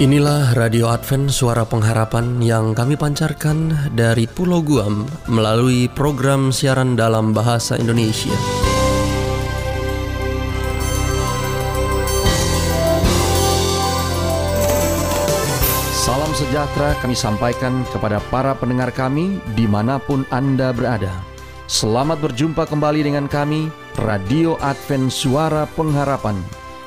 Inilah Radio Advent Suara Pengharapan yang kami pancarkan dari Pulau Guam melalui program siaran dalam bahasa Indonesia. Salam sejahtera kami sampaikan kepada para pendengar kami di mana pun Anda berada. Selamat berjumpa kembali dengan kami, Radio Advent Suara Pengharapan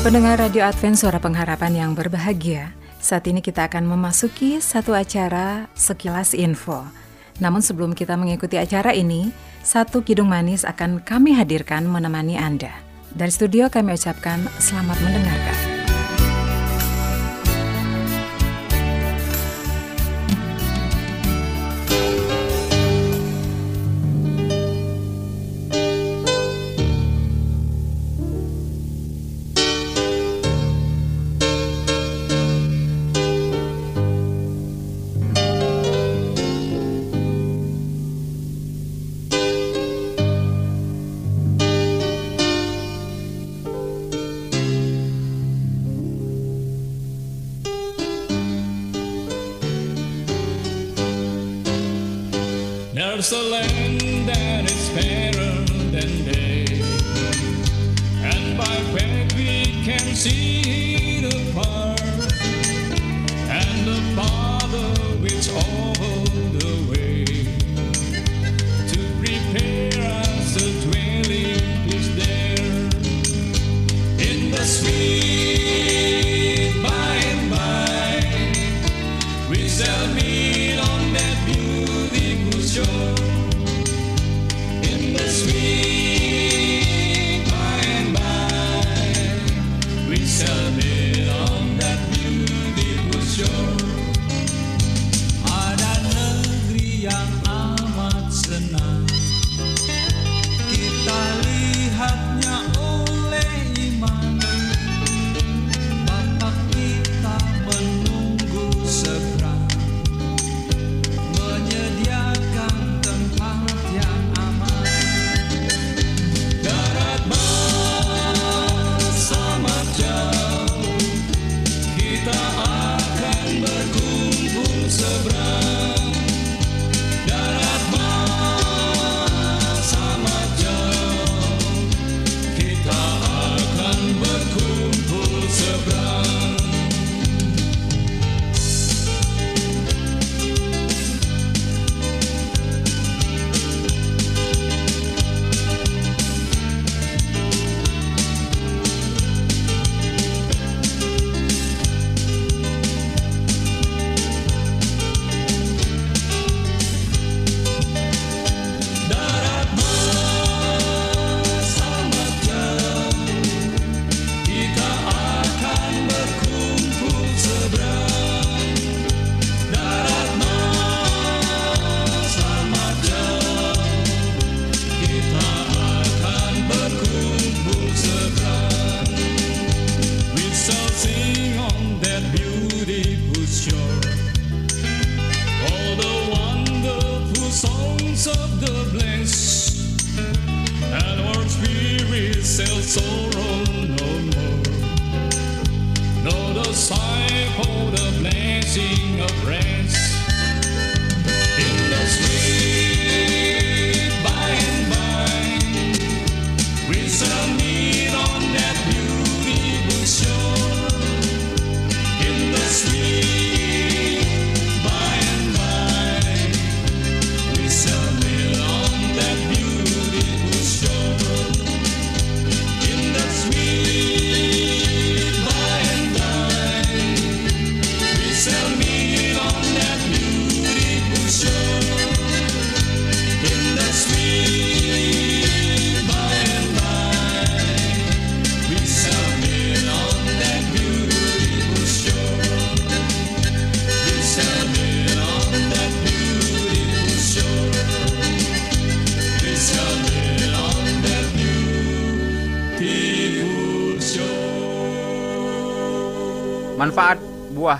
Pendengar Radio Advent Suara Pengharapan yang berbahagia, saat ini kita akan memasuki satu acara sekilas info. Namun sebelum kita mengikuti acara ini, satu kidung manis akan kami hadirkan menemani Anda. Dari studio kami ucapkan selamat mendengarkan. Jerusalem.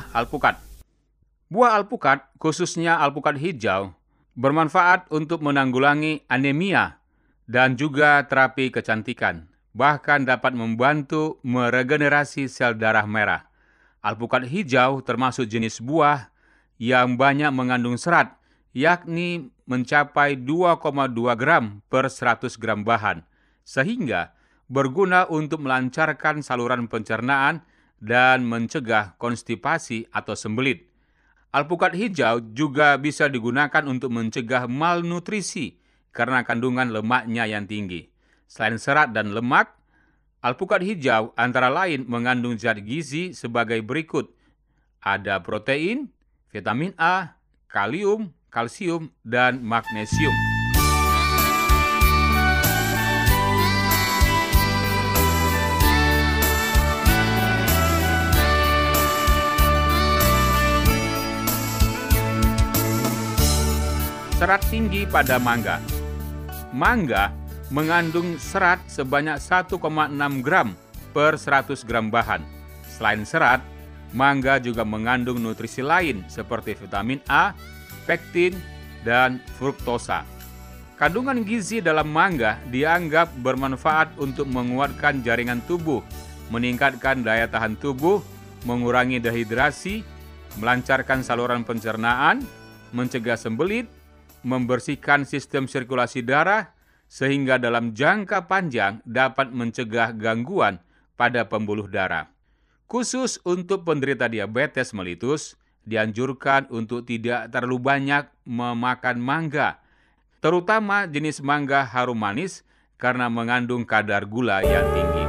Buah alpukat. Buah alpukat, khususnya alpukat hijau, bermanfaat untuk menanggulangi anemia dan juga terapi kecantikan. Bahkan dapat membantu meregenerasi sel darah merah. Alpukat hijau termasuk jenis buah yang banyak mengandung serat, yakni mencapai 2,2 gram per 100 gram bahan, sehingga berguna untuk melancarkan saluran pencernaan dan mencegah konstipasi atau sembelit. Alpukat hijau juga bisa digunakan untuk mencegah malnutrisi karena kandungan lemaknya yang tinggi. Selain serat dan lemak, alpukat hijau antara lain mengandung zat gizi sebagai berikut. Ada protein, vitamin A, kalium, kalsium, dan magnesium. Serat tinggi pada mangga. Mangga mengandung serat sebanyak 1,6 gram per 100 gram bahan. Selain serat, mangga juga mengandung nutrisi lain seperti vitamin A, pektin, dan fruktosa. Kandungan gizi dalam mangga dianggap bermanfaat untuk menguatkan jaringan tubuh, meningkatkan daya tahan tubuh, mengurangi dehidrasi, melancarkan saluran pencernaan, mencegah sembelit, membersihkan sistem sirkulasi darah, sehingga dalam jangka panjang dapat mencegah gangguan pada pembuluh darah. Khusus untuk penderita diabetes melitus, dianjurkan untuk tidak terlalu banyak memakan mangga, terutama jenis mangga harum manis karena mengandung kadar gula yang tinggi.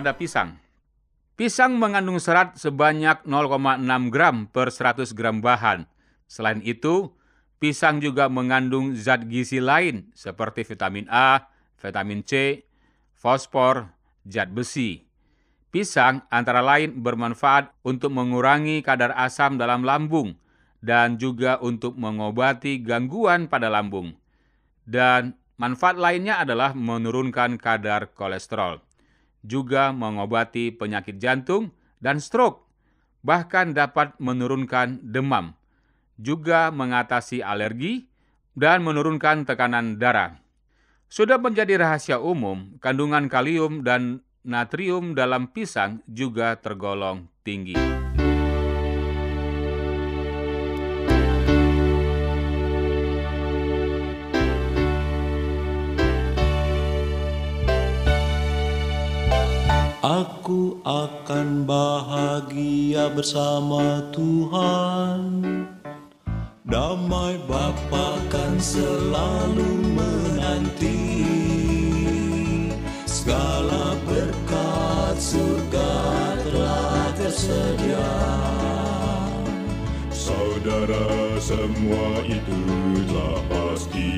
Pada pisang. Pisang mengandung serat sebanyak 0,6 gram per 100 gram bahan. Selain itu, pisang juga mengandung zat gizi lain seperti vitamin A, vitamin C, fosfor, zat besi. Pisang antara lain bermanfaat untuk mengurangi kadar asam dalam lambung dan juga untuk mengobati gangguan pada lambung. Dan manfaat lainnya adalah menurunkan kadar kolesterol juga mengobati penyakit jantung dan stroke, bahkan dapat menurunkan demam, juga mengatasi alergi dan menurunkan tekanan darah. Sudah menjadi rahasia umum, kandungan kalium dan natrium dalam pisang juga tergolong tinggi. Aku akan bahagia bersama Tuhan. Damai Bapa kan selalu menanti. Segala berkat surga telah tersedia. Saudara semua itu telah pasti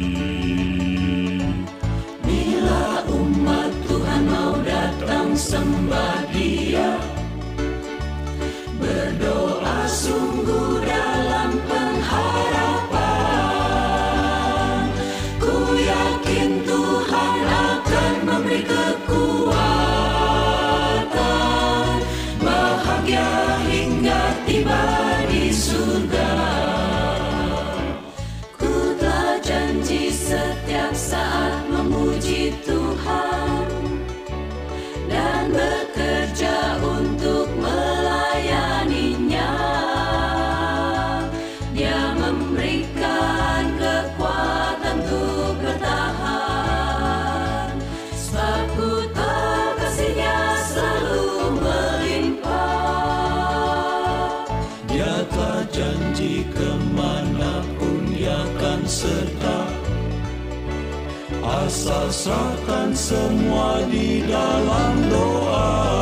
datang sembah dia Asal serahkan semua di dalam doa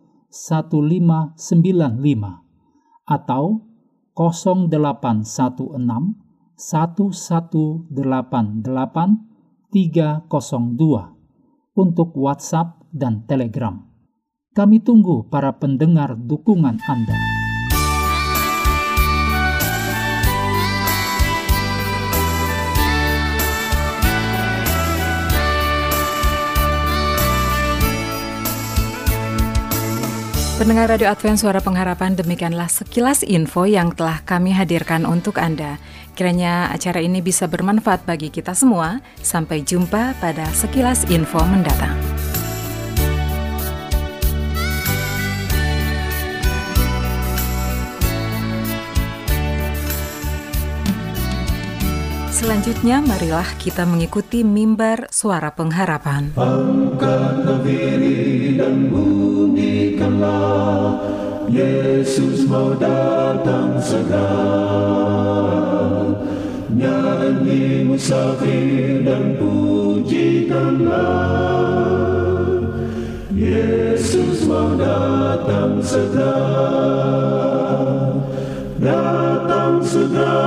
1595 atau 0816 1188 302 untuk WhatsApp dan Telegram. Kami tunggu para pendengar dukungan Anda. Pendengar Radio Advent Suara Pengharapan, demikianlah sekilas info yang telah kami hadirkan untuk Anda. Kiranya acara ini bisa bermanfaat bagi kita semua. Sampai jumpa pada sekilas info mendatang. Selanjutnya, marilah kita mengikuti mimbar suara pengharapan. Diri dan bunyikanlah Yesus mau datang segera. Nyanyi musafir dan pujikanlah. Yesus mau datang segera. Datang segera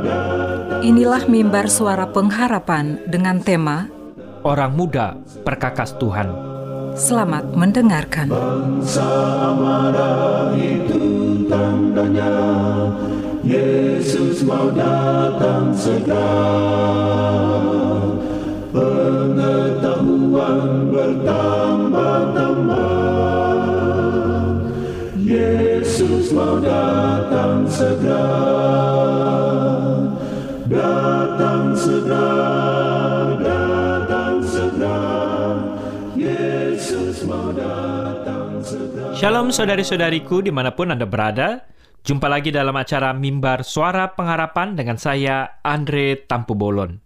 datang Inilah mimbar suara pengharapan dengan tema Orang muda perkakas Tuhan. Selamat mendengarkan. Bangsa marah itu tandanya Yesus mau datang segera. Pengetahuan bertambah-tambah Yesus mau datang segera. Datang segera Shalom saudari-saudariku di mana pun Anda berada. Jumpa lagi dalam acara Mimbar Suara Pengharapan dengan saya, Andre Tampu Bolon.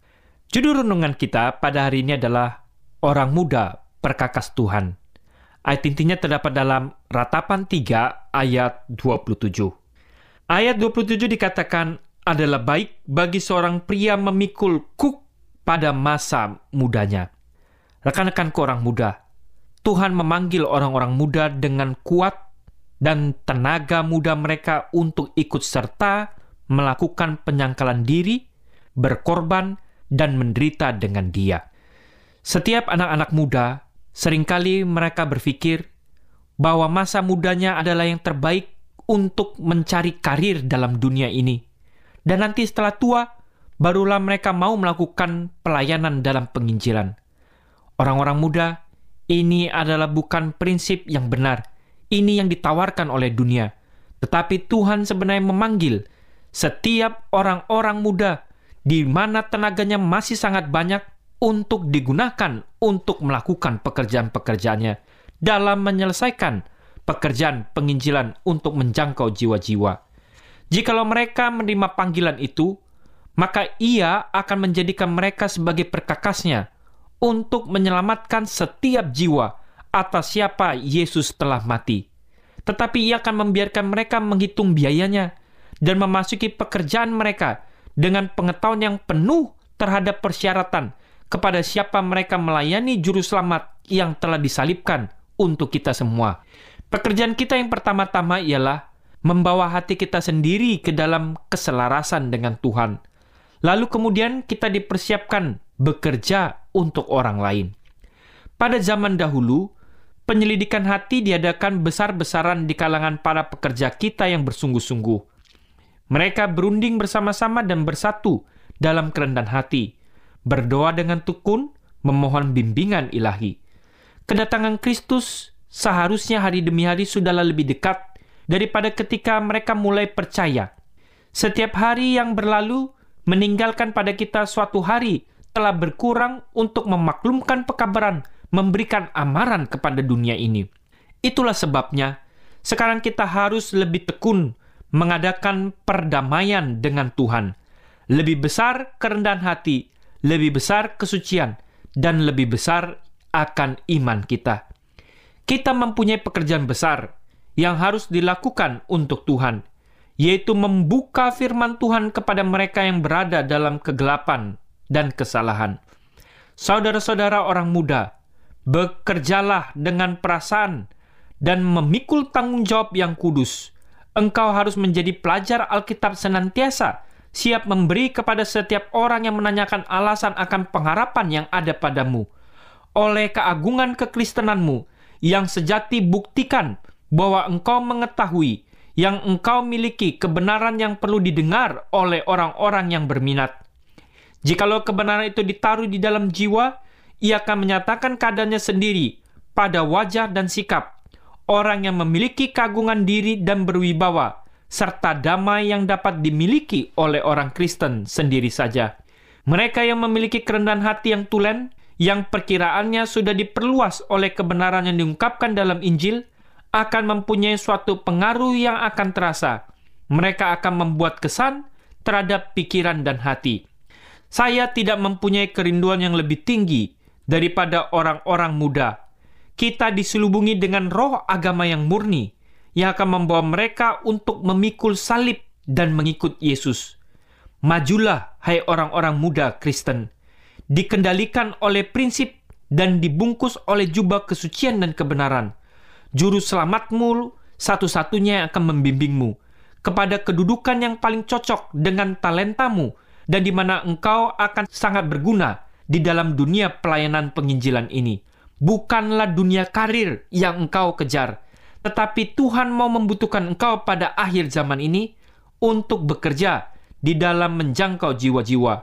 Judul renungan kita pada hari ini adalah Orang Muda Perkakas Tuhan. Ayat intinya terdapat dalam Ratapan 3 ayat 27. Ayat 27 dikatakan adalah baik bagi seorang pria memikul kuk pada masa mudanya. Rekan-rekanku orang muda, Tuhan memanggil orang-orang muda dengan kuat dan tenaga muda mereka untuk ikut serta melakukan penyangkalan diri, berkorban, dan menderita dengan dia. Setiap anak-anak muda, sering kali mereka berpikir bahwa masa mudanya adalah yang terbaik untuk mencari karir dalam dunia ini. Dan nanti setelah tua, barulah mereka mau melakukan pelayanan dalam penginjilan. Orang-orang muda, ini adalah bukan prinsip yang benar. Ini yang ditawarkan oleh dunia. Tetapi Tuhan sebenarnya memanggil setiap orang-orang muda di mana tenaganya masih sangat banyak untuk digunakan untuk melakukan pekerjaan-pekerjaannya dalam menyelesaikan pekerjaan penginjilan untuk menjangkau jiwa-jiwa. Jikalau mereka menerima panggilan itu, maka ia akan menjadikan mereka sebagai perkakasnya untuk menyelamatkan setiap jiwa atas siapa Yesus telah mati. Tetapi ia akan membiarkan mereka menghitung biayanya dan memasuki pekerjaan mereka dengan pengetahuan yang penuh terhadap persyaratan kepada siapa mereka melayani juru selamat yang telah disalibkan untuk kita semua. Pekerjaan kita yang pertama-tama ialah membawa hati kita sendiri ke dalam keselarasan dengan Tuhan. Lalu kemudian kita dipersiapkan bekerja untuk orang lain. Pada zaman dahulu, penyelidikan hati diadakan besar-besaran di kalangan para pekerja kita yang bersungguh-sungguh. Mereka berunding bersama-sama dan bersatu dalam kerendahan hati, berdoa dengan tekun, memohon bimbingan ilahi. Kedatangan Kristus seharusnya hari demi hari sudahlah lebih dekat daripada ketika mereka mulai percaya. Setiap hari yang berlalu meninggalkan pada kita suatu hari telah berkurang untuk memaklumkan pekabaran, memberikan amaran kepada dunia ini. Itulah sebabnya sekarang kita harus lebih tekun mengadakan perdamaian dengan Tuhan. Lebih besar kerendahan hati, lebih besar kesucian, dan lebih besar akan iman kita. Kita mempunyai pekerjaan besar yang harus dilakukan untuk Tuhan, yaitu membuka firman Tuhan kepada mereka yang berada dalam kegelapan dan kesalahan. Saudara-saudara orang muda, bekerjalah dengan perasaan dan memikul tanggung jawab yang kudus. Engkau harus menjadi pelajar Alkitab senantiasa, siap memberi kepada setiap orang yang menanyakan alasan akan pengharapan yang ada padamu. Oleh keagungan kekristenanmu yang sejati buktikan bahwa engkau mengetahui yang engkau miliki kebenaran yang perlu didengar oleh orang-orang yang berminat. Jikalau kebenaran itu ditaruh di dalam jiwa, ia akan menyatakan keadaannya sendiri pada wajah dan sikap orang yang memiliki kagungan diri dan berwibawa, serta damai yang dapat dimiliki oleh orang Kristen sendiri saja. Mereka yang memiliki kerendahan hati yang tulen, yang perkiraannya sudah diperluas oleh kebenaran yang diungkapkan dalam Injil, akan mempunyai suatu pengaruh yang akan terasa. Mereka akan membuat kesan terhadap pikiran dan hati. Saya tidak mempunyai kerinduan yang lebih tinggi daripada orang-orang muda kita diselubungi dengan roh agama yang murni yang akan membawa mereka untuk memikul salib dan mengikut Yesus. Majulah, hai orang-orang muda Kristen, dikendalikan oleh prinsip dan dibungkus oleh jubah kesucian dan kebenaran. Juru selamatmu satu-satunya yang akan membimbingmu kepada kedudukan yang paling cocok dengan talentamu dan di mana engkau akan sangat berguna di dalam dunia pelayanan penginjilan ini. Bukanlah dunia karir yang engkau kejar, tetapi Tuhan mau membutuhkan engkau pada akhir zaman ini untuk bekerja di dalam menjangkau jiwa-jiwa.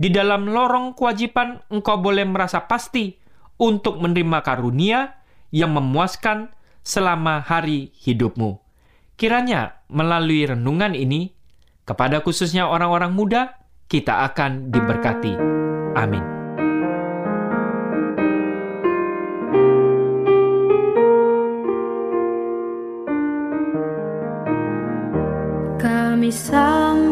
Di dalam lorong kewajiban, engkau boleh merasa pasti untuk menerima karunia yang memuaskan selama hari hidupmu. Kiranya melalui renungan ini, kepada khususnya orang-orang muda, kita akan diberkati. Amin. Kami sambut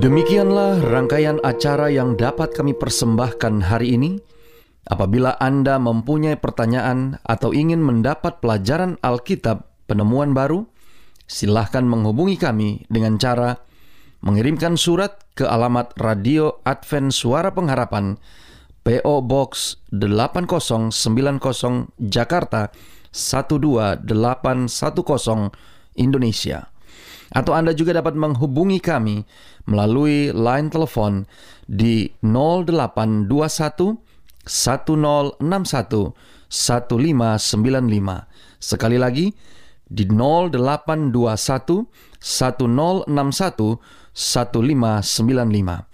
Demikianlah rangkaian acara yang dapat kami persembahkan hari ini. Apabila Anda mempunyai pertanyaan atau ingin mendapat pelajaran Alkitab penemuan baru, silahkan menghubungi kami dengan cara mengirimkan surat ke alamat Radio Advent Suara Pengharapan, PO Box 8090 Jakarta 12810 Indonesia. Atau Anda juga dapat menghubungi kami melalui line telepon di 0821 1061 1595. Sekali lagi di 0821 1061 1595.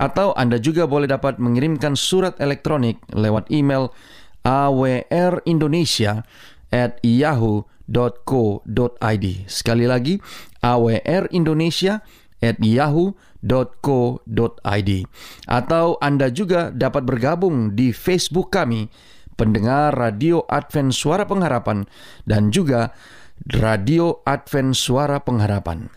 Atau Anda juga boleh dapat mengirimkan surat elektronik lewat email awrindonesia at yahoo.co.id. Sekali lagi, awrindonesia at yahoo.co.id. Atau Anda juga dapat bergabung di Facebook kami, pendengar Radio Advent Suara Pengharapan, dan juga Radio Advent Suara Pengharapan.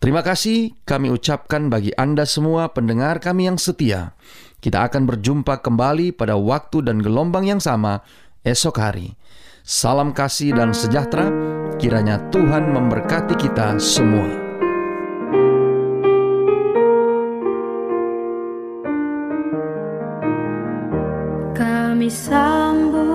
Terima kasih kami ucapkan bagi Anda semua pendengar kami yang setia. Kita akan berjumpa kembali pada waktu dan gelombang yang sama esok hari. Salam kasih dan sejahtera, kiranya Tuhan memberkati kita semua. Kami sama